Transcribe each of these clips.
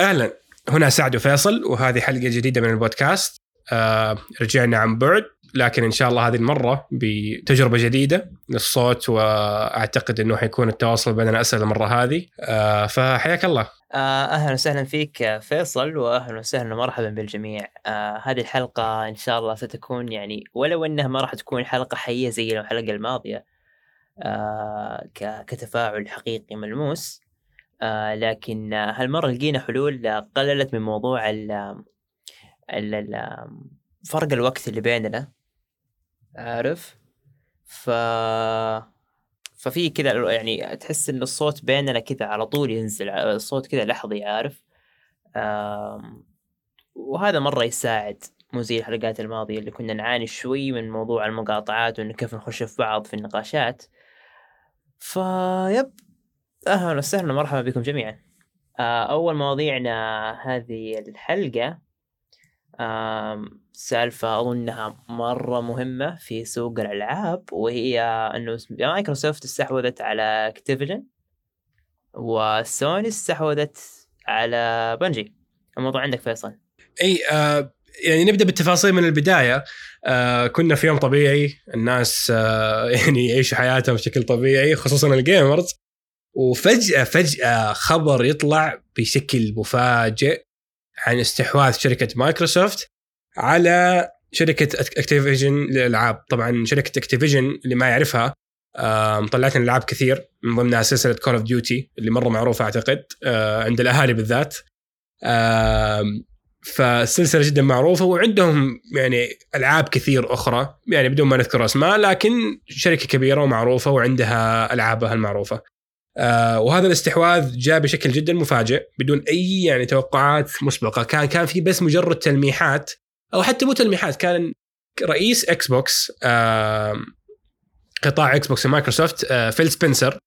أهلا. هنا سعد وفيصل وهذه حلقة جديدة من البودكاست. آه رجعنا عن بعد لكن إن شاء الله هذه المرة بتجربة جديدة للصوت وأعتقد إنه حيكون التواصل بيننا أسهل المرة هذه. آه فحياك الله. آه، أهلا وسهلا فيك فيصل واهلا وسهلا ومرحبا بالجميع. آه هذه الحلقة إن شاء الله ستكون يعني ولو إنها ما راح تكون حلقة حية زي الحلقة الماضية آه كتفاعل حقيقي ملموس. آه لكن هالمرة لقينا حلول قللت من موضوع ال ال فرق الوقت اللي بيننا عارف؟ ف ففي كذا يعني تحس إن الصوت بيننا كذا على طول ينزل الصوت كذا لحظي عارف؟ وهذا مرة يساعد مو زي الحلقات الماضية اللي كنا نعاني شوي من موضوع المقاطعات وإنه كيف نخش في بعض في النقاشات. فيب. أهلا وسهلا مرحبا بكم جميعا. آه، أول مواضيعنا هذه الحلقة سالفة أظنها مرة مهمة في سوق الألعاب وهي أنه مايكروسوفت استحوذت على Activision وسوني استحوذت على Bungie. الموضوع عندك فيصل. إي آه يعني نبدأ بالتفاصيل من البداية. آه كنا في يوم طبيعي الناس آه يعني يعيشوا حياتهم بشكل طبيعي خصوصا ال gamers وفجأة فجأة خبر يطلع بشكل مفاجئ عن استحواذ شركة مايكروسوفت على شركة Activision للألعاب طبعا شركة Activision اللي ما يعرفها طلعت لنا ألعاب كثير من ضمنها سلسلة Call of Duty اللي مرة معروفة أعتقد آه، عند الأهالي بالذات فالسلسله جدا معروفة وعندهم يعني ألعاب كثير أخرى يعني بدون ما نذكر أسماء لكن شركة كبيرة ومعروفة وعندها ألعابها المعروفة. آه وهذا الاستحواذ جاء بشكل جدا مفاجئ بدون أي يعني توقعات مسبقة كان كان في بس مجرد تلميحات أو حتى مو تلميحات كان رئيس Xbox آه قطاع Xbox مايكروسوفت آه فيل سبنسر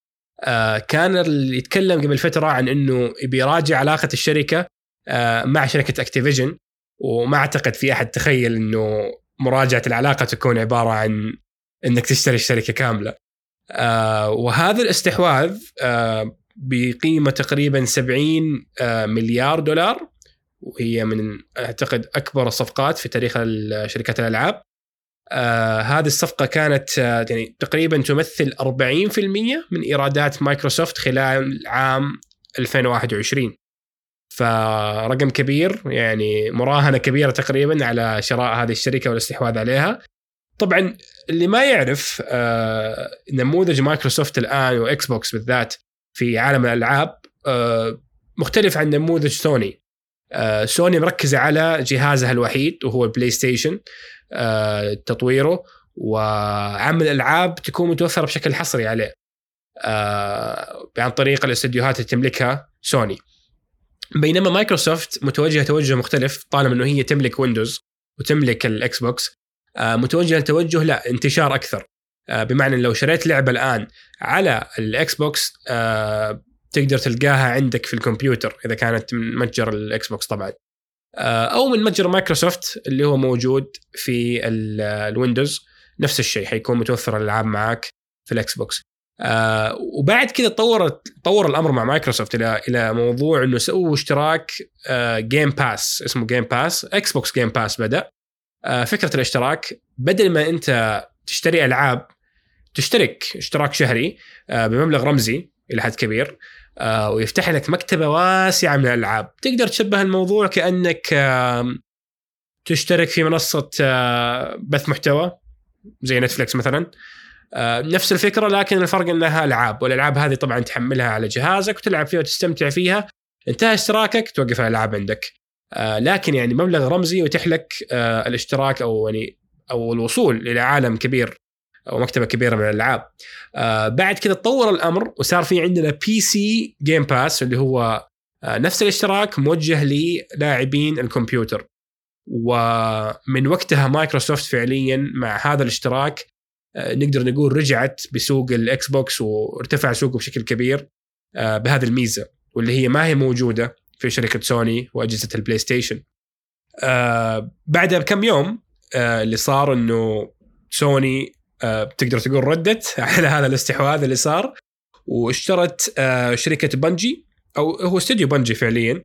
آه كان يتكلم قبل فترة عن إنه يبي يراجع علاقة الشركة آه مع شركة اكتيفيجن وما أعتقد في أحد تخيل إنه مراجعة العلاقة تكون عبارة عن إنك تشتري الشركة كاملة. آه وهذا الاستحواذ آه بقيمة تقريبا 70 آه مليار دولار وهي من أعتقد أكبر الصفقات في تاريخ شركات الألعاب. هذه الصفقة كانت يعني تقريبا تمثل 40% من إيرادات مايكروسوفت خلال عام 2021 فرقم كبير يعني مراهنة كبيرة تقريبا على شراء هذه الشركة والاستحواذ عليها طبعا اللي ما يعرف آه نموذج مايكروسوفت الآن و Xbox بالذات في عالم الألعاب آه مختلف عن نموذج سوني. آه سوني مركزة على جهازها الوحيد وهو ال PlayStation تطويره وعمل الألعاب تكون متوفرة بشكل حصري عليه عن طريق الاستديوهات اللي تملكها سوني. بينما مايكروسوفت متوجهة توجه مختلف طالما إنه هي تملك Windows وتملك ال Xbox. آه متوجهه توجه لا انتشار أكثر. آه بمعنى لو شريت لعبة الآن على ال Xbox آه تقدر تلقاها عندك في الكمبيوتر إذا كانت من متجر ال Xbox طبعا. أو من متجر مايكروسوفت اللي هو موجود في ال Windows. نفس الشيء حيكون متوفر الألعاب معك في ال Xbox. آه وبعد كذا طور طور الأمر مع مايكروسوفت إلى إلى موضوع إنه سووا اشتراك آه Game Pass اسمه Game Pass Xbox Game Pass بدأ. فكرة الاشتراك بدل ما أنت تشتري ألعاب تشترك اشتراك شهري آه بمبلغ رمزي إلى حد كبير آه ويفتح لك مكتبة واسعة من الألعاب. تقدر تشبه الموضوع كأنك آه تشترك في منصة آه بث محتوى زي نتفلكس مثلا. آه نفس الفكرة لكن الفرق إنها ألعاب والألعاب هذه طبعا تحملها على جهازك وتلعب فيها وتستمتع فيها. انتهى اشتراكك توقف الألعاب عندك. آه لكن يعني مبلغ رمزي يتيح لك آه الاشتراك أو يعني أو الوصول إلى عالم كبير أو مكتبة كبيرة من الألعاب. آه بعد كذا تطور الأمر وصار في عندنا PC Game Pass اللي هو نفس الاشتراك موجه للاعبين الكمبيوتر. ومن وقتها مايكروسوفت فعليا مع هذا الاشتراك نقدر نقول رجعت بسوق ال Xbox وارتفع سوقه بشكل كبير بهذه الميزة واللي هي ما هي موجودة. في شركة سوني وأجهزة ال PlayStation. آه بعدها بكم يوم آه اللي صار إنه سوني آه تقدر تقول ردت على هذا الاستحواذ اللي صار واشترت آه شركة بنجي أو هو استوديو بنجي فعليا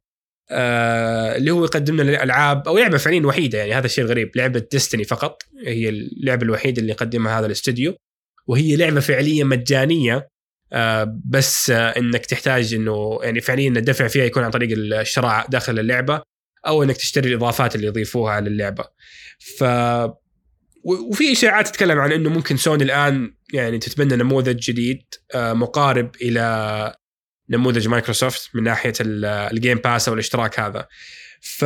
آه اللي هو يقدم لنا الألعاب أو لعبة فعليا وحيدة يعني هذا الشيء الغريب لعبة ديستني فقط هي اللعبة الوحيدة اللي يقدمها هذا الاستوديو وهي لعبة فعليا مجانية بس آه إنك تحتاج إنه يعني فعليا الدفع فيها يكون عن طريق الشراء داخل اللعبة أو إنك تشتري الإضافات اللي يضيفوها للعبة. ف وفي إشاعات تتكلم عن إنه ممكن سوني الآن يعني تتبنى نموذج جديد آه، مقارب إلى نموذج مايكروسوفت من ناحية ال Game Pass أو الاشتراك هذا. ف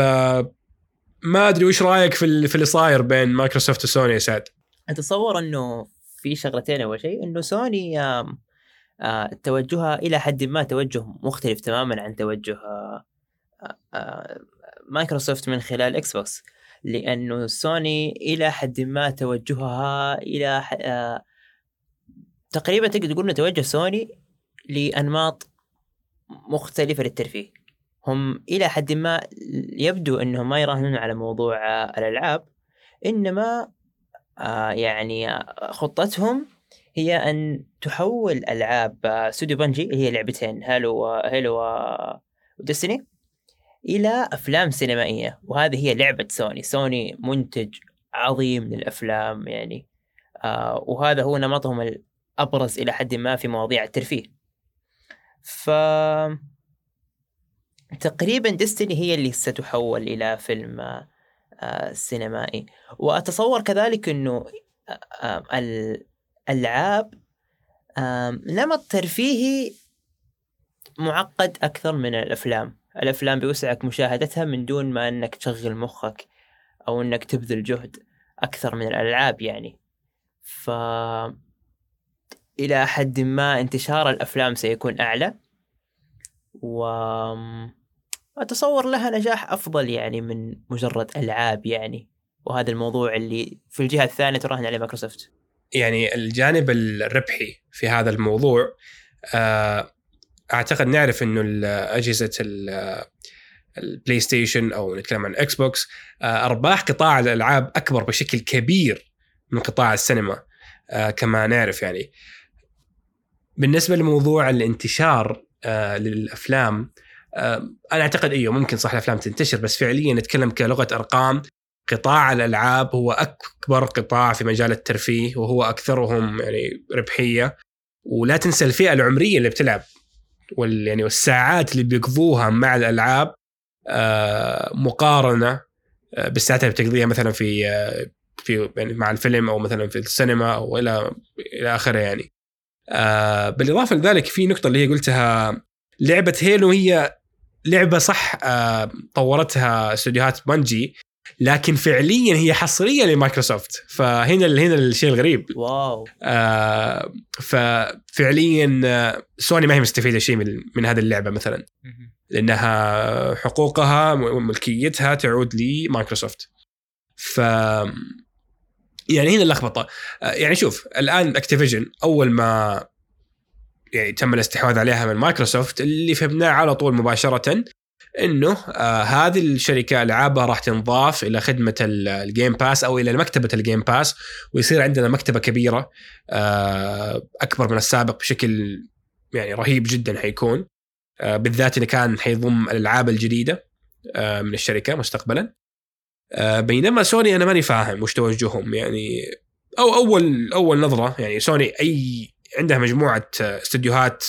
ما أدري وش رأيك في في اللي صاير بين مايكروسوفت وسوني يا سعد؟ أتصور إنه في شغلتين أول شيء إنه سوني آه، توجهها إلى حد ما توجه مختلف تماما عن توجه آه، مايكروسوفت من خلال Xbox لأنه سوني إلى حد ما توجهها إلى تقريبا تقدر تقول إنه توجه سوني لأنماط مختلفة للترفيه. هم إلى حد ما يبدو أنهم ما يراهنون على موضوع الألعاب إنما آه، يعني خطتهم هي أن تحول ألعاب ستوديو Bungie اللي هي لعبتين Halo Halo وديستني إلى أفلام سينمائية. وهذه هي لعبة سوني سوني منتج عظيم للأفلام يعني آه، وهذا هو نمطهم الأبرز إلى حد ما في مواضيع الترفيه. ف تقريبا ديستني هي اللي ستحول إلى فيلم آه، سينمائي. وأتصور كذلك إنه آه، الالعاب نمط ترفيهي معقد أكثر من الأفلام. الأفلام بيوسعك مشاهدتها من دون ما إنك تشغل مخك أو إنك تبذل جهد أكثر من الألعاب يعني. ف إلى حد ما انتشار الأفلام سيكون أعلى. و أتصور لها نجاح أفضل يعني من مجرد ألعاب يعني. وهذا الموضوع اللي في الجهة الثانية تراهن عليه مايكروسوفت. يعني الجانب الربحي في هذا الموضوع آه، أعتقد نعرف إنه أجهزة ال PlayStation أو نتكلم عن Xbox آه، أرباح قطاع الألعاب أكبر بشكل كبير من قطاع السينما آه، كما نعرف يعني. بالنسبة لموضوع الانتشار للأفلام أنا أعتقد إيوه ممكن صح الأفلام تنتشر بس فعليا نتكلم كلغة أرقام قطاع الألعاب هو أكبر قطاع في مجال الترفيه وهو أكثرهم يعني ربحية. ولا تنسى الفئة العمرية اللي بتلعب وال يعني والساعات اللي بيقضوها مع الألعاب آه مقارنة آه بالساعات اللي بتقضيها مثلا في آه في يعني مع الفيلم أو مثلا في السينما أو إلى إلى آخره يعني. بالإضافة لذلك في نقطة اللي هي قلتها لعبة هيلو هي لعبة صح طورتها استديوهات Bungie لكن فعليا هي حصرية لمايكروسوفت. فهنا هنا الشيء الغريب. Wow. آه ففعليا آه، سوني ما هي مستفيدة شيء من, من هذه اللعبة مثلا. لأنها حقوقها وملكيتها تعود لمايكروسوفت. ف يعني هنا اللخبطة. آه، يعني شوف الآن Activision أول ما يعني تم الاستحواذ عليها من مايكروسوفت اللي فهمناه على طول مباشرة إنه آه هذه الشركة العابها راح تنضاف إلى خدمة ال Game Pass أو إلى مكتبة ال Game Pass ويصير عندنا مكتبة كبيرة آه أكبر من السابق بشكل يعني رهيب جدا حيكون آه بالذات إذا كان حيضم الألعاب الجديدة من الشركة مستقبلا. بينما سوني أنا ماني فاهم وش توجههم يعني أو اول أول نظرة يعني سوني اي عندها مجموعة استديوهات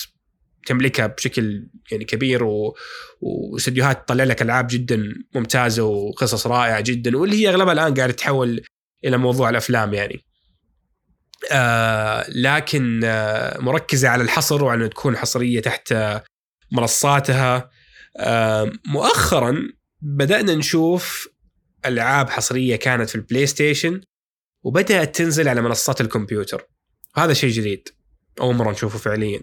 تملكها بشكل يعني كبير و... واستديوهات تطلع لك ألعاب جدا ممتازة وقصص رائعة جدا واللي هي أغلبها الآن قاعدة تتحول إلى موضوع الأفلام يعني. آه لكن آه مركزة على الحصر وعلى تكون حصرية تحت منصاتها. آه مؤخرا بدأنا نشوف ألعاب حصرية كانت في البلاي ستيشن وبدأت تنزل على منصات الكمبيوتر. هذا شيء جديد. أول مرة نشوفه فعليا.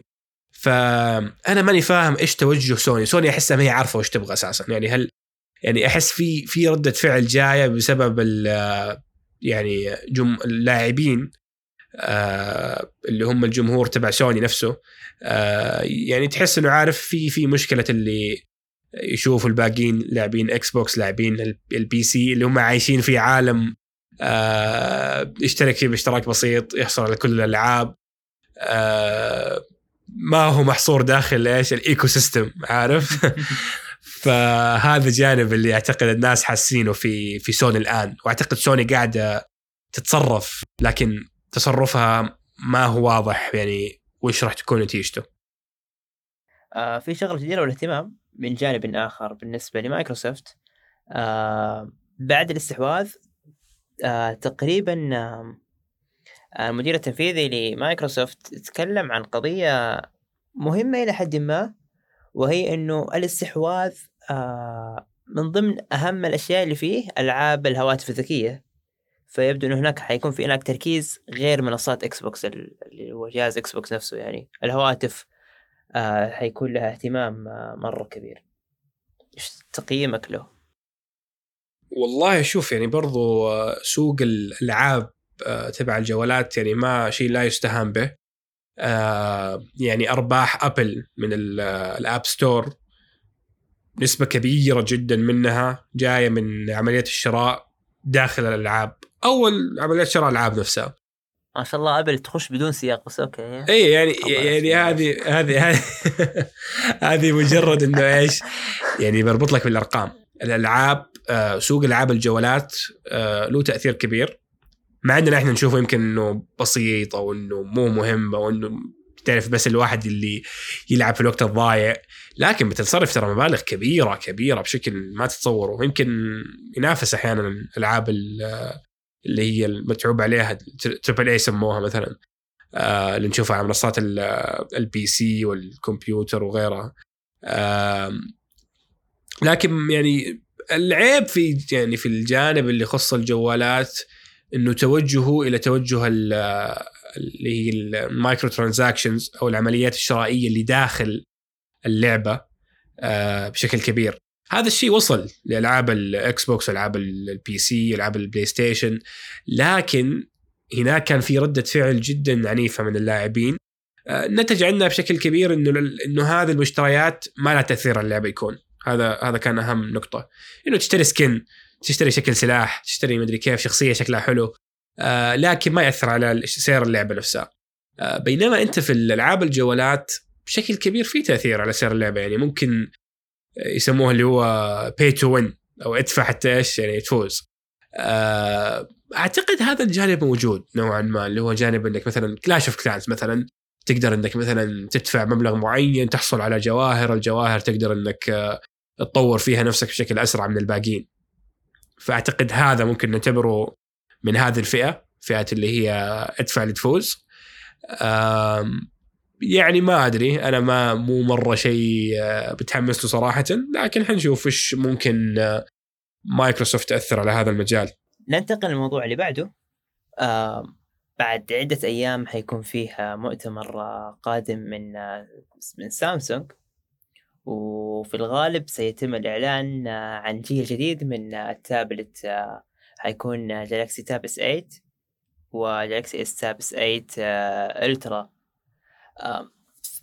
فأنا ماني فاهم إيش توجه سوني. سوني أحسها ما هي عارفة وش تبغى أساسا. يعني هل يعني أحس في في ردة فعل جاية بسبب يعني جم اللاعبين آه اللي هم الجمهور تبع سوني نفسه. آه يعني تحس إنه عارف في في مشكلة اللي يشوفوا الباقيين لاعبين إكس بوكس لاعبين ال PC اللي هم عايشين في عالم آه يشترك فيه باشتراك بسيط يحصل على كل الألعاب. آه ما هو محصور داخل إيش؟ ال ecosystem عارف؟ فهذا جانب اللي أعتقد الناس حاسينه في في سوني الآن. وأعتقد سوني قاعدة تتصرف لكن تصرفها ما هو واضح يعني وش راح تكون نتيجته. آه في شغله جديرة بالاهتمام من جانب آخر بالنسبة لمايكروسوفت. آه بعد الاستحواذ آه تقريبا آه المدير التنفيذي لمايكروسوفت تكلم عن قضية مهمة إلى حد ما وهي إنه الاستحواذ آه من ضمن أهم الأشياء اللي فيه ألعاب الهواتف الذكية. فيبدو إنه هناك حيكون في هناك تركيز غير منصات إكس بوكس اللي هو جهاز إكس بوكس نفسه يعني. الهواتف آه حيكون لها اهتمام آه مرة كبير. إيش تقييمك له؟ والله شوف يعني برضو آه، سوق الألعاب آه، تبع الجوالات يعني ما شيء لا يستهان به. آه، يعني أرباح أبل من الأب ستور نسبة كبيرة جدا منها جاية من عمليه الشراء داخل الألعاب أو عمليه شراء الألعاب نفسها. ما شاء الله أبل تخش بدون سياق بس أوكي. اي يعني يعني هذه هذه هذه مجرد إنه إيش يعني بربط لك بالأرقام. الألعاب آه، سوق ألعاب الجوالات آه، له تأثير كبير. مع إننا إحنا نشوفه يمكن إنه بسيط أو إنه مو مهم أو إنه تعرف بس الواحد اللي يلعب في الوقت الضايع لكن بتتصرف ترى مبالغ كبيرة كبيرة بشكل ما تتصوره. يمكن ينافس أحيانا الألعاب اللي هي المتعوب عليها triple A يسموها مثلا آه اللي نشوفها على منصات ال PC والكمبيوتر وغيرها. لكن يعني العيب في يعني في الجانب اللي يخص الجوالات إنه توجهه إلى توجه اللي هي ال microtransactions أو العمليات الشرائية اللي داخل اللعبة آه، بشكل كبير. هذا الشيء وصل لألعاب الاكس بوكس ألعاب ال PC ألعاب البلاي ستيشن لكن هناك كان في ردة فعل جدا عنيفة من اللاعبين آه، نتج عنها بشكل كبير إنه إنه هذه المشتريات ما لها تأثير على اللعبة يكون. هذا هذا كان أهم نقطة. إنه تشتري skin تشتري شكل سلاح تشتري مدري كيف شخصية شكلها حلو. آه لكن ما يأثر على سير اللعبة نفسها. آه بينما أنت في الألعاب الجوالات بشكل كبير في تأثير على سير اللعبة. يعني ممكن يسموه اللي هو pay to win أو ادفع حتى إيش يعني تفوز. آه أعتقد هذا الجانب موجود نوعا ما اللي هو جانب إنك مثلا Clash of Clans مثلا تقدر إنك مثلا تدفع مبلغ معين تحصل على جواهر الجواهر تقدر إنك تطور فيها نفسك بشكل أسرع من الباقيين. فأعتقد هذا ممكن نعتبره من هذه الفئة فئة اللي هي أدفع لتفوز يعني ما أدري أنا ما مو مرة شيء آه، بتحمس له صراحة. لكن حنشوف إيش ممكن آه، مايكروسوفت تأثر على هذا المجال. ننتقل للموضوع اللي بعده. آه بعد عدة أيام حيكون فيه مؤتمر آه، قادم من من سامسونج. وفي الغالب سيتم الإعلان عن جيل جديد من التابلت حيكون Galaxy Tab S 8 و Galaxy S Tab S 8 Ultra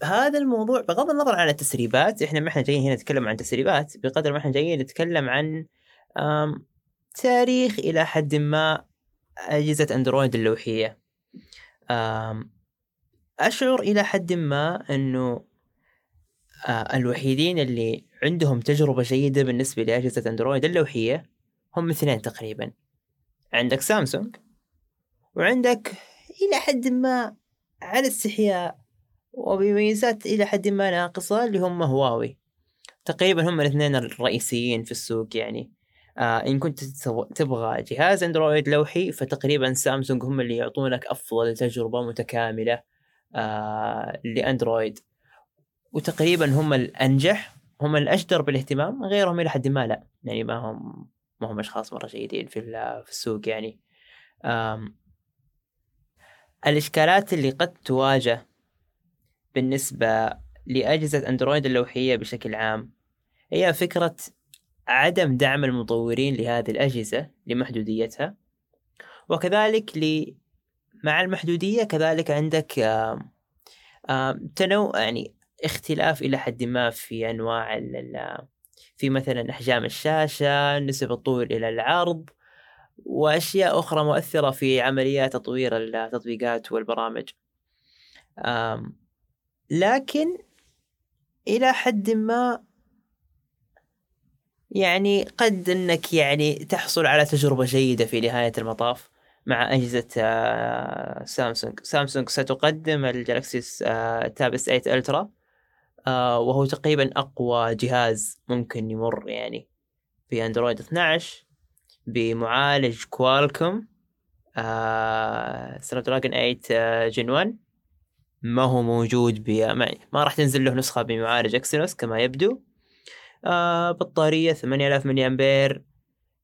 هذا الموضوع بغض النظر عن التسريبات إحنا ما إحنا جايين هنا نتكلم عن تسريبات بقدر ما إحنا جايين نتكلم عن تاريخ إلى حد ما أجهزة أندرويد اللوحية. أشعر إلى حد ما إنه الوحيدين اللي عندهم تجربة جيدة بالنسبة لأجهزة أندرويد اللوحيه هم اثنين تقريبا. عندك سامسونج وعندك إلى حد ما على استحياء وبميزات إلى حد ما ناقصة اللي هم هواوي. تقريبا هم الاثنين الرئيسيين في السوق يعني. آه إن كنت تبغى جهاز أندرويد لوحي فتقريبا سامسونج هم اللي يعطونك أفضل تجربة متكاملة آه لأندرويد. وتقريبا هم الأنجح هم الأجدر بالاهتمام غيرهم إلى حد ما لا. يعني ما هم ما هم أشخاص مرة جيدين في, في السوق يعني. الإشكالات اللي قد تواجه بالنسبة لأجهزة أندرويد اللوحية بشكل عام هي فكرة عدم دعم المطورين لهذه الأجهزة لمحدوديتها وكذلك ل مع المحدودية كذلك عندك تنوع يعني اختلاف إلى حد ما في أنواع في مثلا أحجام الشاشة نسب الطول إلى العرض وأشياء أخرى مؤثرة في عمليات تطوير التطبيقات والبرامج. لكن إلى حد ما يعني قد أنك يعني تحصل على تجربة جيدة في نهاية المطاف مع آه، سامسونج. سامسونج ستقدم ال Galaxy Tab S 8 Ultra. آه، وهو تقريبا أقوى جهاز ممكن يمر يعني في أندرويد 12 بمعالج كوالكوم Snapdragon 8 Gen 1 ما هو موجود ب ما راح تنزل له نسخة بمعالج Exynos كما يبدو. آه بطارية 8000 ملي امبير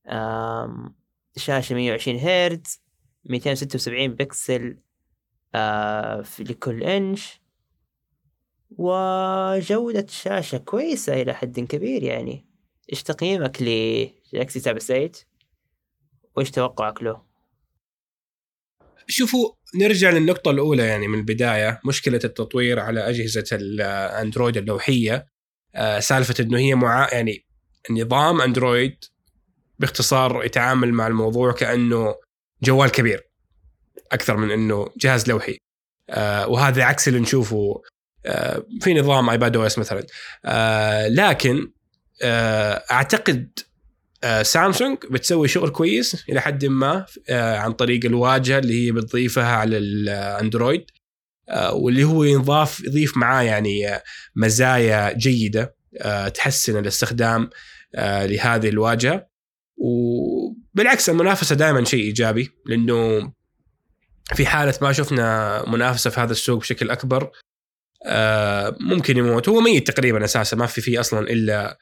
آه شاشة 120 هرتز 276 بكسل آه في لكل إنش. وجودة شاشة كويسة إلى حد كبير يعني. إيش تقييمك لجاكسي تاب 8 وإيش توقعك له؟ شوفوا نرجع للنقطة الأولى يعني من البداية مشكلة التطوير على أجهزة الأندرويد اللوحية. آه سالفة إنه هي مع يعني نظام أندرويد باختصار يتعامل مع الموضوع كأنه جوال كبير أكثر من إنه جهاز لوحي. آه وهذا عكس اللي نشوفه في نظام iPadOS مثلا. آه لكن آه أعتقد آه، سامسونج بتسوي شغل كويس إلى حد ما آه، عن طريق الواجهة اللي هي بتضيفها على الأندرويد آه، واللي هو ينضاف يضيف معاه يعني مزايا جيدة تحسن الاستخدام لهذه الواجهة. وبالعكس المنافسة دائما شيء إيجابي لأنه في حالة ما شفنا منافسة في هذا السوق بشكل أكبر. ممكن يموت. هو ميت تقريبا أساسا ما في فيه أصلا إلا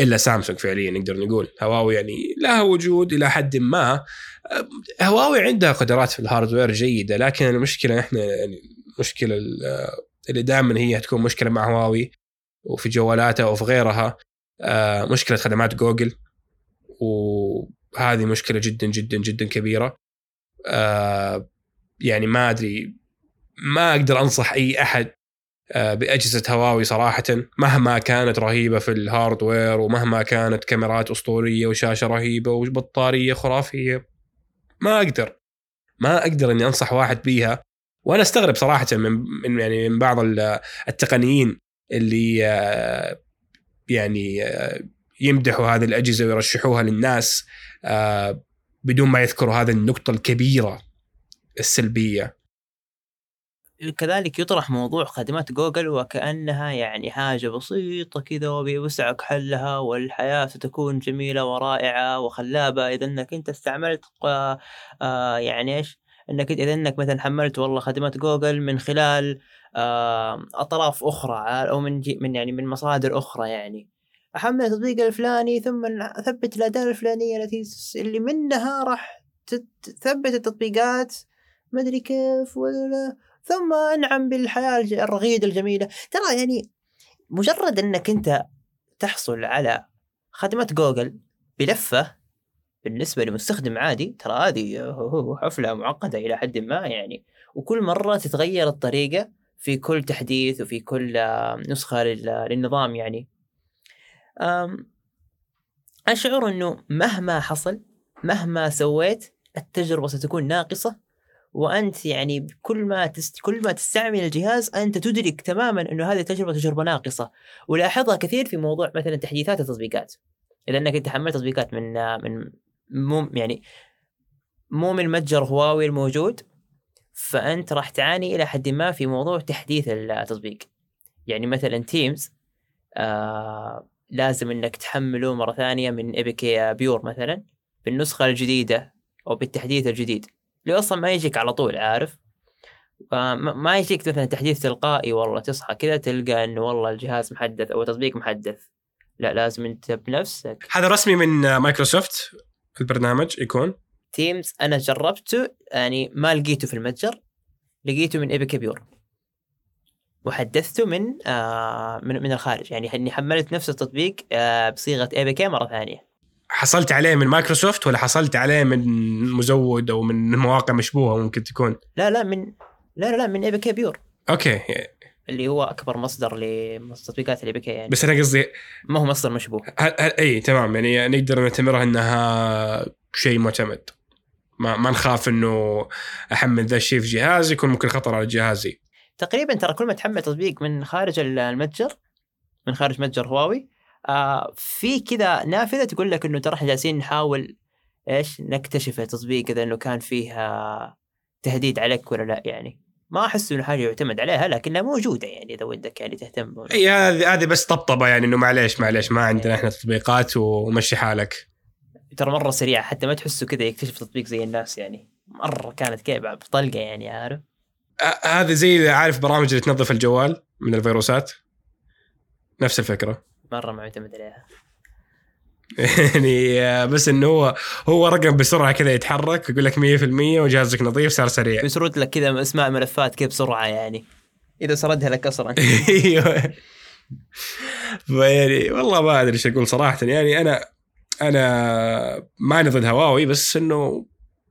إلا سامسونج فعليا نقدر نقول. هواوي يعني لها وجود إلى حد ما. هواوي عندها قدرات في ال hardware جيدة لكن المشكلة إحنا يعني المشكلة اللي دائما هي تكون مشكلة مع هواوي وفي جوالاتها وفي غيرها. آه، مشكلة خدمات جوجل وهذه مشكلة جدا جدا جدا كبيرة. آه، يعني ما أدري ما أقدر أنصح أي أحد آه، بأجهزة هواوي صراحة مهما كانت رهيبة في ال hardware ومهما كانت كاميرات أسطورية وشاشة رهيبة وبطارية خرافية ما أقدر. ما أقدر إني أنصح واحد بيها. وأنا أستغرب صراحة من من يعني من بعض التقنيين اللي آه، يعني آه، يمدحوا هذه الأجهزة ويرشحوها للناس بدون ما يذكروا هذه النقطة الكبيرة السلبية. كذلك يطرح موضوع خدمات جوجل وكأنها يعني حاجة بسيطة كذا وبيوسعك حلها والحياة ستكون جميلة ورائعة وخلابة. إذا أنك أنت استعملت آه يعني إيش؟ أنك إذا أنك مثلا حملت والله خدمات جوجل من خلال آه أطراف أخرى أو من من يعني من مصادر أخرى يعني. أحمل التطبيق الفلاني ثم أثبت الأداة الفلانية التي اللي منها راح تثبت التطبيقات. ما أدري كيف ولا ثم أنعم بالحياة الرغيده الجميلة. ترى يعني مجرد إنك أنت تحصل على خدمات جوجل بلفة بالنسبة لمستخدم عادي ترى هذه حفلة معقدة إلى حد ما يعني. وكل مرة تتغير الطريقة في كل تحديث وفي كل نسخة للنظام يعني. أشعر إنه مهما حصل مهما سويت التجربة ستكون ناقصة وأنت يعني كل ما تست... كل ما تستعمل الجهاز أنت تدرك تماما إنه هذه التجربه تجربة ناقصة. ولاحظها كثير في موضوع مثلا تحديثات التطبيقات. إذا إنك أنت حملت تطبيقات من من مو يعني مو من متجر هواوي الموجود فأنت راح تعاني إلى حد ما في موضوع تحديث التطبيق. يعني مثلا Teams آه لازم إنك تحمله مرة ثانية من APKPure مثلا بالنسخة الجديدة أو بالتحديث الجديد. اللي أصلا ما يجيك على طول عارف؟ ما يجيك مثلا تحديث تلقائي والله تصحى كذا تلقى إنه والله الجهاز محدث أو تطبيق محدث. لا لازم أنت بنفسك. هذا رسمي من مايكروسوفت البرنامج يكون. Teams أنا جربته يعني ما لقيته في المتجر لقيته من APK Pure. وحدثته من آه من من الخارج يعني إني حملت نفس التطبيق آه بصيغة APK مرة ثانية. حصلت عليه من مايكروسوفت ولا حصلت عليه من مزود أو من مواقع مشبوهة ممكن تكون؟ لا لا من لا لا, لا من APK Pure okay. اللي هو أكبر مصدر لتطبيقات ال APK يعني. بس أنا قصدي ما هو مصدر مشبوه. هل هل إي تمام. يعني نقدر نعتبرها إنها شيء معتمد. ما ما نخاف إنه أحمل ذا الشيء في جهازي يكون ممكن خطر على جهازي. تقريبا ترى كل ما تحمل تطبيق من خارج المتجر من خارج متجر هواوي آه في كذا نافذة تقول لك إنه ترى إحنا جالسين نحاول إيش؟ نكتشف التطبيق اذا إنه كان فيها تهديد عليك ولا لا يعني. ما أحس إنه حاجة يعتمد عليها لكنها موجودة يعني إذا ودك يعني تهتم إي هذه هذه بس طبطبة يعني إنه معليش معليش ما عندنا إحنا تطبيقات ومشي حالك. ترى مرة سريعة حتى ما تحسه كذا يكتشف تطبيق زي الناس يعني. مرة كانت كذا بطلقه يعني عارف؟ هذا زي عارف برامج اللي تنظف الجوال من الفيروسات؟ نفس الفكرة. مرة معتمد عليها. يعني بس إنه هو هو رقم بسرعة كذا يتحرك يقول لك 100% وجهازك نظيف صار سريع. بيسرد لك كذا اسماء ملفات كذا بسرعة يعني. إذا سردها لك أصلا. أيوه. فيعني والله ما أدري إيش أقول صراحة. يعني أنا أنا ماني ضد هواوي بس إنه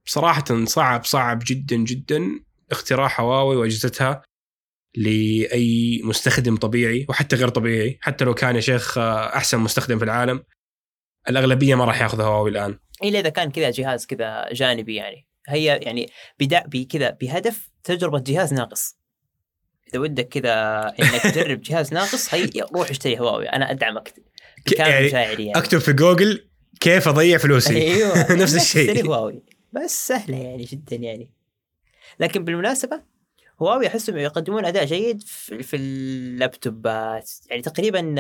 صراحة صعب صعب جدا جدا اختراع هواوي وأجهزتها. لأي مستخدم طبيعي وحتى غير طبيعي حتى لو كان يا شيخ أحسن مستخدم في العالم. الأغلبية ما راح يأخذ هواوي الآن. الا اذا كان كذا جهاز كذا جانبي يعني. هي يعني بدا بكذا بهدف تجربة جهاز ناقص. إذا ودك كذا إنك تجرب جهاز ناقص هي روح اشتري هواوي. أنا أدعمك بكامل يعني مشاعري يعني. أكتب في جوجل كيف أضيع فلوسي. أيوه نفس الشيء. اشتري هواوي. بس سهلة يعني جدا يعني. لكن بالمناسبة هواوي أحسهم يقدمون أداء جيد في اللابتوبات يعني تقريبا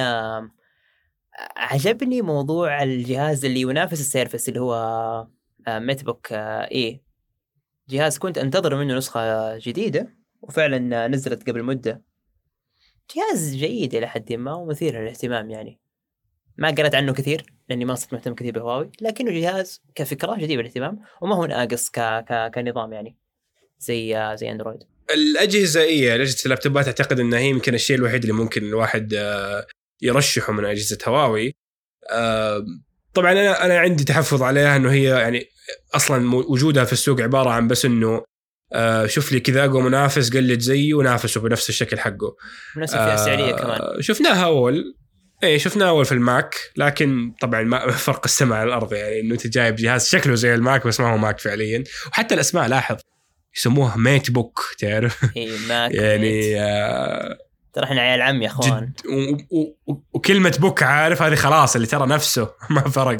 عجبني موضوع الجهاز اللي ينافس ال Surface اللي هو MateBook E جهاز كنت أنتظر منه نسخة جديدة وفعلا نزلت قبل مدة. جهاز جيد إلى حد ما ومثير للاهتمام يعني. ما قرأت عنه كثير لأني ما صرت مهتم كثير بهواوي لكنه جهاز كفكرة جدير بالاهتمام وما هو ناقص ك... ك... كنظام يعني زي زي اندرويد الأجهزة اي أجهزة اللابتوبات أعتقد إنها هي يمكن الشيء الوحيد اللي ممكن الواحد يرشحوا من أجهزة هواوي. طبعا أنا أنا عندي تحفظ عليها إنه هي يعني أصلا وجودها في السوق عبارة عن بس إنه آه شوف لي كذا أقوى منافس قلد زيي ونافسه بنفس الشكل حقه. نفس الفئه السعريه آه كمان. شفناها أول. إيه شفناها أول في الماك لكن طبعا ما فرق السماء على الأرض يعني إنه أنت جايب جهاز شكله زي الماك بس ما هو ماك فعليا. وحتى الأسماء لاحظ. يسموها MateBook تعرف يعني آه ترى إحنا عيال عم يا أخوان. وكلمة book عارف؟ هذه خلاص اللي ترى نفسه ما فرق.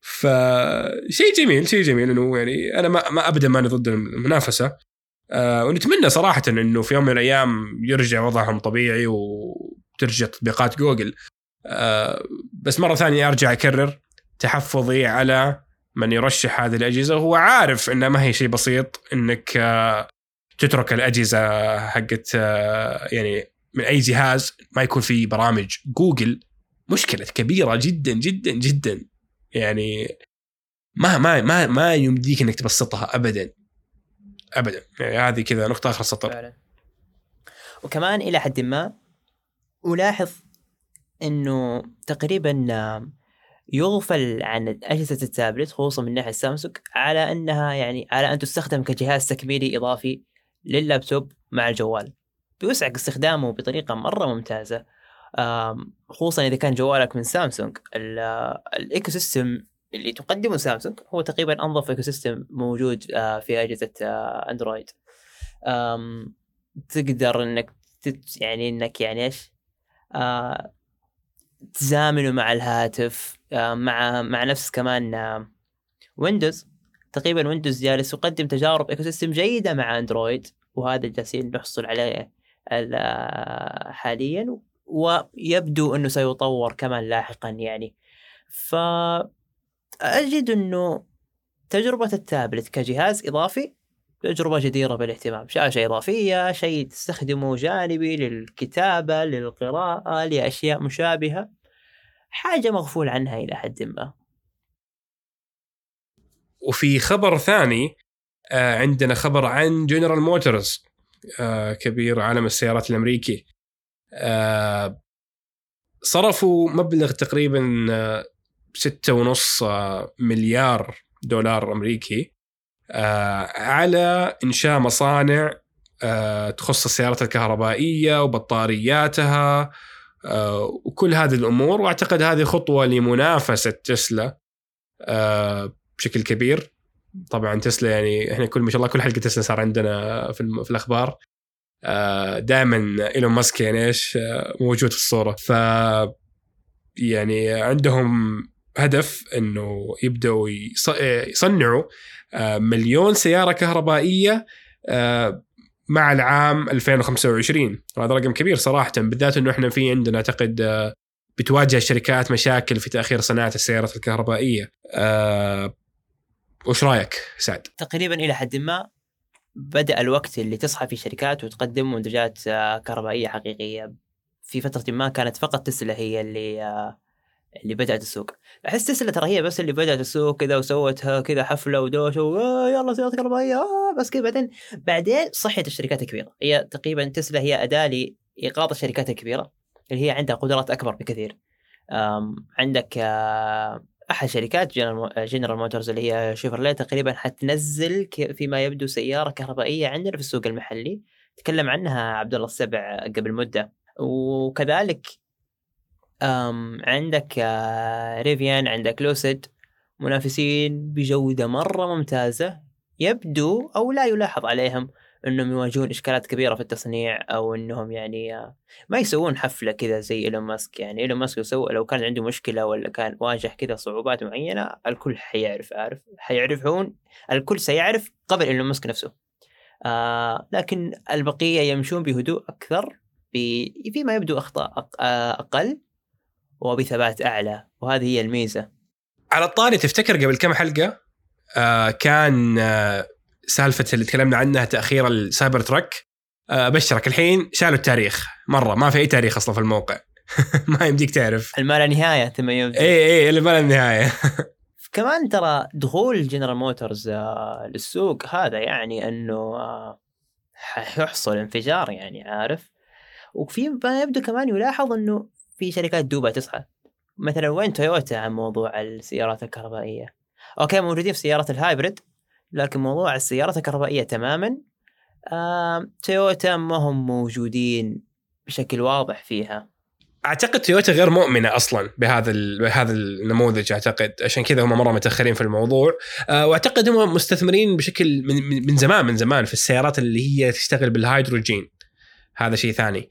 فشيء جميل شيء جميل إنه يعني أنا ما, ما ابدا ماني ضد المنافسة. آه ونتمنى صراحة إنه في يوم من الأيام يرجع وضعهم طبيعي وترجع تطبيقات جوجل. آه بس مرة ثانية أرجع أكرر تحفظي على من يرشح هذه الأجهزة وهو عارف انها ما هي شيء بسيط إنك آه تترك الأجهزة حقت آه، يعني من أي جهاز ما يكون في برامج جوجل مشكلة كبيرة جدا جدا جدا. يعني ما ما ما ما يمديك إنك تبسطها ابدا. ابدا. يعني هذه كذا نقطة آخر السطر فعلا. وكمان إلى حد ما ألاحظ إنه تقريبا يغفل عن اجهزه التابلت خصوصا من ناحية سامسونج على أنها يعني على أن تستخدم كجهاز تكميلي إضافي لللابتوب مع الجوال. بيوسعك استخدامه بطريقة مرة ممتازة. خصوصا إذا كان جوالك من سامسونج. ال ecosystem اللي تقدمه سامسونج هو تقريبا أنظف ecosystem موجود في أجهزة أندرويد. تقدر إنك يعني إنك يعني آه، تزامنه مع الهاتف مع مع نفس كمان ويندوز تقريبا ويندوز جالس يقدم تجارب ecosystem جيدة مع اندرويد وهذا جالسين نحصل عليه حاليا ويبدو إنه سيطور كمان لاحقا يعني. ف أجد إنه تجربة التابلت كجهاز إضافي تجربة جديرة بالاهتمام، شاشة إضافية، شيء تستخدمه جانبي للكتابة، للقراءة، لأشياء مشابهة. حاجة مغفول عنها إلى حد ما. وفي خبر ثاني آه، عندنا خبر عن جنرال موتورز آه، كبير عالم السيارات الأمريكي آه، صرفوا مبلغ تقريبا ستة ونص مليار دولار أمريكي على إنشاء مصانع تخص السيارات الكهربائية وبطارياتها وكل هذه الأمور. وأعتقد هذه خطوة لمنافسة تسلا بشكل كبير. طبعا تسلا يعني إحنا كل ما شاء الله كل حلقة تسلا صار عندنا في, في الأخبار. آه، دائما إيلون ماسك يعني إيش آه، موجود في الصورة. ف يعني عندهم هدف إنه يبدأوا يص- يصنعوا آه، مليون سيارة كهربائية آه، مع العام 2025 وهذا رقم كبير صراحة بالذات إنه إحنا في عندنا أعتقد آه، بتواجه الشركات مشاكل في تأخير صناعة السيارات الكهربائية. وش رأيك سعد؟ تقريبا إلى حد ما بدأ الوقت اللي تصحى فيه شركات وتقدم منتجات كهربائية حقيقية. في فترة ما كانت فقط تسلا هي اللي اللي بدأت السوق. أحس تسلا ترى هي بس اللي بدأت السوق كذا وسوتها كذا حفلة ودوشه و- يلا سيارات كهربائيه آه بس كذا. بعدين بعدين صحت الشركات الكبيره هي تقريبا تسلا هي أداة لايقاظ الشركات الكبيره اللي هي عندها قدرات أكبر بكثير. عندك آه، أحد شركات جنرال موتورز اللي هي شيفرليه تقريبا حتنزل فيما يبدو سيارة كهربائية عندنا في السوق المحلي. تكلم عنها عبد الله السبع قبل مدة. وكذلك عندك آه، ريفيان عندك لوسيد منافسين بجوده مرة ممتازة. يبدو أو لا يلاحظ عليهم إنهم يواجهون إشكالات كبيرة في التصنيع أو إنهم يعني آه، ما يسوون حفلة كذا زي إيلون ماسك. يعني إيلون ماسك يسوي لو كان عنده مشكلة ولا كان واجه كذا صعوبات معينة الكل حيعرف عارف حيعرفون الكل سيعرف قبل إيلون ماسك نفسه. آه لكن البقية يمشون بهدوء أكثر فيما يبدو أخطاء آه، أقل. وبثبات أعلى. وهذه هي الميزة. على الطاري تفتكر قبل كم حلقة آه كان آه سالفة اللي تكلمنا عنها تأخير ال Cybertruck. آه الحين شالوا التاريخ. مرة ما في أي تاريخ أصلا في الموقع. ما يمديك تعرف. الما لا نهاية ثم يبدو اي اي اللي ما له نهاية. كمان ترى دخول جنرال موتورز آه، للسوق هذا يعني إنه آه، حيحصل انفجار يعني عارف؟ وفي ما يبدو كمان يلاحظ إنه في شركات دوبها تصحى مثلا وين تويوتا عن موضوع السيارات الكهربائية؟ okay موجودين في سيارات ال hybrid لكن موضوع السيارات الكهربائية تماما آه، تويوتا ما هم موجودين بشكل واضح فيها. أعتقد تويوتا غير مؤمنة أصلا بهذا بهذا النموذج أعتقد. عشان كذا هم مرة متأخرين في الموضوع. آه، وأعتقد هم مستثمرين بشكل من- من زمان من زمان في السيارات اللي هي تشتغل بالهيدروجين. هذا شيء ثاني.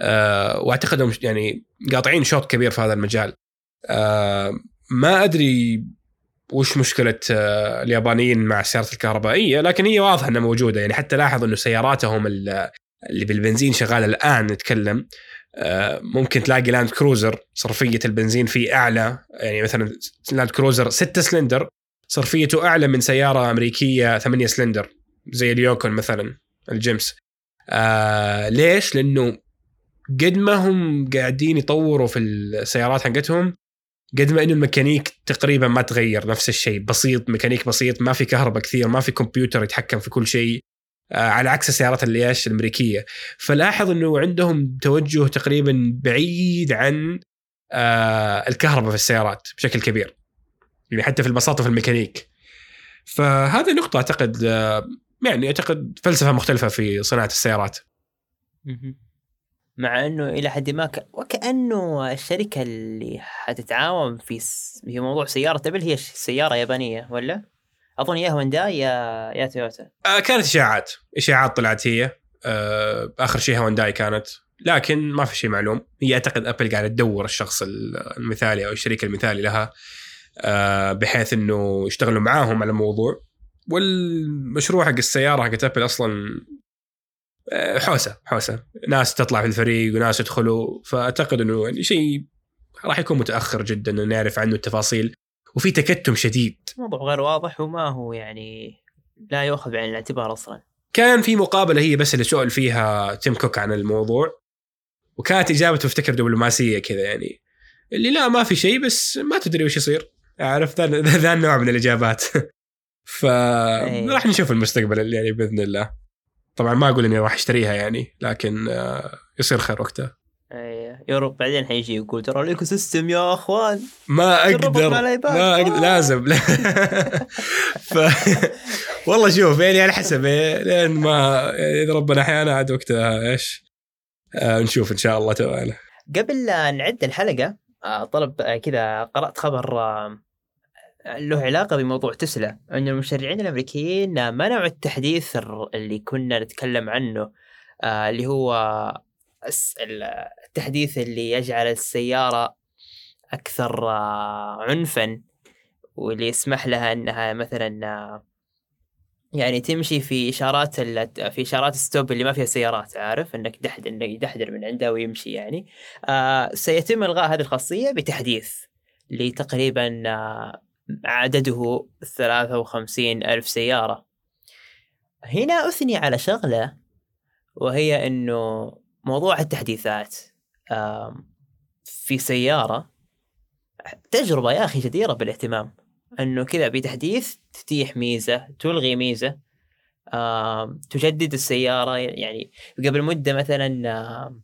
آه، واعتقد هم يعني قاطعين شوط كبير في هذا المجال. آه، ما أدري وش مشكلة آه، اليابانيين مع السيارات الكهربائية لكن هي واضحة إنها موجودة. يعني حتى لاحظ إنه سياراتهم ال- اللي بالبنزين شغالة الآن نتكلم ممكن تلاقي لاند كروزر صرفية البنزين فيه أعلى يعني مثلا لاند كروزر 6 سلندر صرفيته أعلى من سيارة أمريكية 8 سلندر زي ال Yukon مثلا الجيمس. آه ليش؟ لأنه قد ما هم قاعدين يطوروا في السيارات حقتهم قد ما إنه الميكانيك تقريبا ما تغير نفس الشيء. بسيط ميكانيك بسيط ما في كهرباء كثير ما في كمبيوتر يتحكم في كل شيء آه على عكس السيارات اللي إيش الأمريكية. فلاحظ إنه عندهم توجه تقريبا بعيد عن آه الكهرباء في السيارات بشكل كبير. يعني حتى في البساطة في الميكانيك. فهذه نقطة أعتقد آه يعني أعتقد فلسفة مختلفة في صناعة السيارات. مع إنه إلى حد ما ك... وكأنه الشركة اللي حتتعاون في س... في موضوع سيارة ابل هي سيارة يابانية ولا؟ أظن يا هونداي يا يا تويوتا. آه كانت إشاعات. إشاعات طلعت هي. آه آخر شيء هونداي كانت. لكن ما في شيء معلوم. هي أعتقد أبل قاعدة تدور الشخص المثالي أو الشريك المثالي لها. آه بحيث إنه يشتغلوا معاهم على الموضوع. والمشروع حق السيارة حقت أبل أصلا حوسة حوسة. ناس تطلع في الفريق وناس يدخلوا. فأعتقد إنه يعني شيء راح يكون متأخر جدا إنه نعرف عنه التفاصيل. وفي تكتم شديد. موضوع غير واضح وما هو يعني لا يؤخذ بعين الاعتبار أصلا. كان في مقابلة هي بس اللي سئل فيها تيم كوك عن الموضوع. وكانت اجابته افتكر دبلوماسية كذا يعني. اللي لا ما في شيء بس ما تدري وش يصير. عارف ذا ذا النوع من الإجابات. فراح نشوف المستقبل يعني بإذن الله. طبعا ما أقول إني راح أشتريها يعني لكن آه، يصير خير وقتها أي، Europe بعدين حيجي يقول ترى ال ecosystem يا أخوان ما أقدر. ما أقدر آه. لازم لا. ف... والله شوف يعني على حسب إيه، لين ما إذا ربنا أحيانا عاد وقتها إيش آه نشوف إن شاء الله تعالى قبل لا نعد الحلقة آه، طلب كذا قرأت خبر له علاقة بموضوع تسلا إن المشرعين الأمريكيين منعوا التحديث اللي كنا نتكلم عنه آه، اللي هو التحديث اللي يجعل السيارة أكثر آه، عنفا واللي يسمح لها إنها مثلا آه، يعني تمشي في إشارات في إشارات ستوب اللي ما فيها سيارات عارف؟ إنك دحد إنك يدحدر من عنده ويمشي يعني. آه سيتم إلغاء هذه الخاصية بتحديث لتقريبا آه عدده 53 ألف سيارة. هنا أثني على شغلة وهي أنه موضوع التحديثات. في سيارة تجربة يا أخي جديرة بالاهتمام. أنه كذا بتحديث تتيح ميزة تلغي ميزة. تجدد السيارة يعني قبل مدة مثلا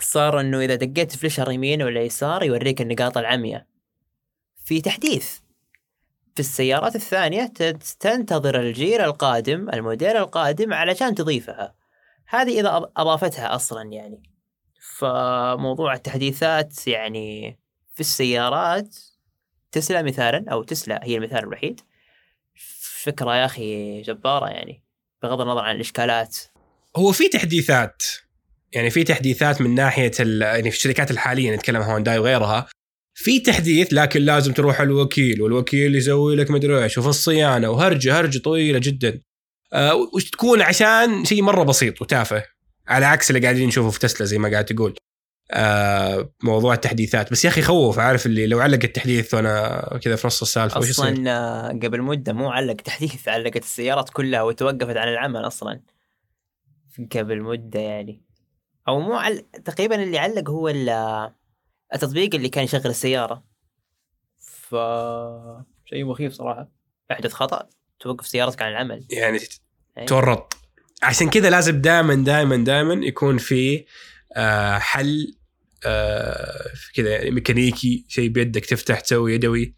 صار أنه إذا دقيت فليشر يمين ولا يسار يوريك النقاط العمياء. في تحديث. في السيارات الثانية تنتظر الجيل القادم الموديل القادم علشان تضيفها. هذه إذا أض- أضافتها أصلا يعني. فموضوع التحديثات يعني في السيارات تسلا مثالا أو تسلا هي المثال الوحيد. فكرة يا أخي جبارة يعني بغض النظر عن الإشكالات. هو في تحديثات يعني في تحديثات من ناحية يعني في الشركات الحالية نتكلم هونداي وغيرها في تحديث لكن لازم تروح الوكيل والوكيل يسوي لك مدري إيش وفي الصيانة وهرجه هرجه طويلة جدا. آه وش تكون عشان شيء مرة بسيط وتافه على عكس اللي قاعدين نشوفه في تسلا زي ما قاعد تقول. آه موضوع التحديثات. بس يا أخي خوف عارف اللي لو علق التحديث وأنا كذا في نص السالفة وش؟ أصلا آه، قبل مدة مو علق تحديث علقت السيارات كلها وتوقفت عن العمل أصلا. قبل مدة يعني. أو مو عل... تقريبا اللي علق هو ال- التطبيق اللي كان يشغل السيارة. ف شيء مخيف صراحة. يحدث خطأ توقف سيارتك عن العمل. يعني أي. تورط. عشان كذا لازم دائما دائما دائما يكون في آه، حل آه، كذا يعني ميكانيكي شيء بيدك تفتح تسوي يدوي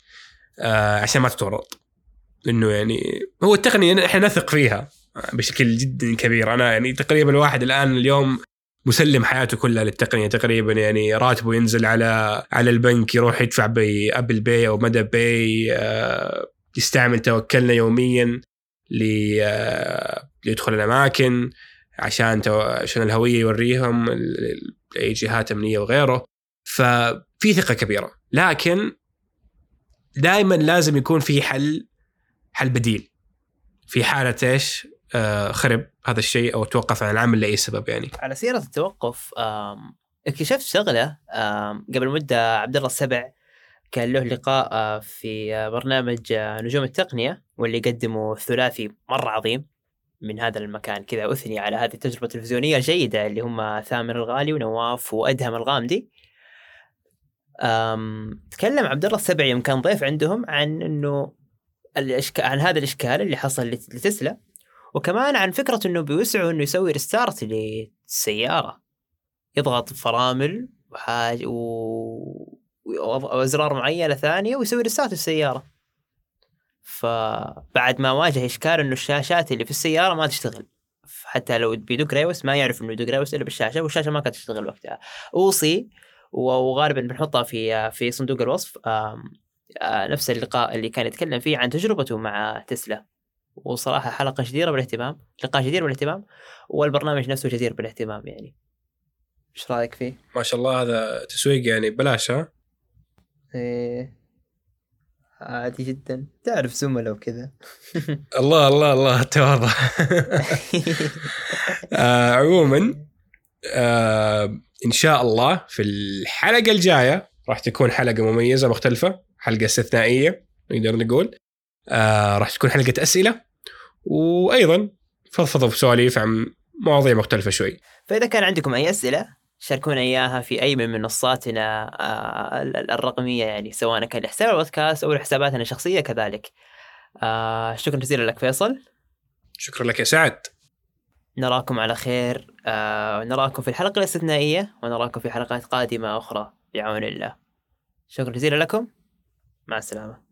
آه، عشان ما تتورط. إنه يعني هو التقنية إحنا نثق فيها بشكل جدا كبير. أنا يعني تقريبا الواحد الآن اليوم مسلم حياته كلها للتقنية تقريبا يعني راتبه ينزل على على البنك يروح يدفع بأبل باي أو مدى باي آه، يستعمل توكلنا يوميا آه، ليدخل الأماكن عشان. عشان الهوية يوريهم أي جهات أمنية وغيره ففي ثقة كبيرة لكن دائما لازم يكون في حل حل بديل في حالة إيش؟ آه خرب هذا الشيء أو توقف عن العمل لأي سبب يعني. على سيرة التوقف اكتشفت شغلة آم، قبل مدة عبد الله السبع كان له لقاء آه، في برنامج آه، نجوم التقنية واللي قدمه ثلاثي مرة عظيم من هذا المكان كذا أثني على هذه التجربة التلفزيونية الجيدة اللي هم ثامر الغالي ونواف وأدهم الغامدي. تكلم عبد الله السبع يوم كان ضيف عندهم عن إنه الاشكال عن هذا الإشكال اللي حصل لت- لتسلا. وكمان عن فكرة إنه بيوسعوا إنه يسوي restart للسيارة. يضغط فرامل وحاجه و... وأزرار معينة ثانية ويسوي restart للسيارة. فبعد ما واجه إشكال إنه الشاشات اللي في السيارة ما تشتغل. حتى لو بيدق ريوس ما يعرف إنه يدق ريوس إلا بالشاشة والشاشة ما كانت تشتغل وقتها. اوصي وغالبا بنحطها في في صندوق الوصف آه، نفس اللقاء اللي كان يتكلم فيه عن تجربته مع تسلا. وصراحة حلقة جديرة بالاهتمام لقاء جدير بالاهتمام والبرنامج نفسه جدير بالاهتمام يعني. إيش رأيك فيه؟ ما شاء الله هذا تسويق يعني بلاش ها؟ إيه. عادي جدا. تعرف زملاء وكذا. الله الله الله التواضع آه عموما آه إن شاء الله في الحلقة الجاية راح تكون حلقة مميزة مختلفة حلقة استثنائية نقدر نقول. آه راح تكون حلقة أسئلة وأيضا فضفضوا بسواليف عن مواضيع مختلفة شوي. فإذا كان عندكم أي أسئلة شاركونا إياها في أي من منصاتنا آه، ال- ال- الرقمية يعني سواء كان لحساب البودكاست أو لحساباتنا الشخصية كذلك. آه، شكرا جزيلا لك فيصل. شكرا لك يا سعد. نراكم على خير. آه، نراكم في الحلقة الاستثنائية ونراكم في حلقات قادمة أخرى بعون الله. شكرا جزيلا لكم. مع السلامة.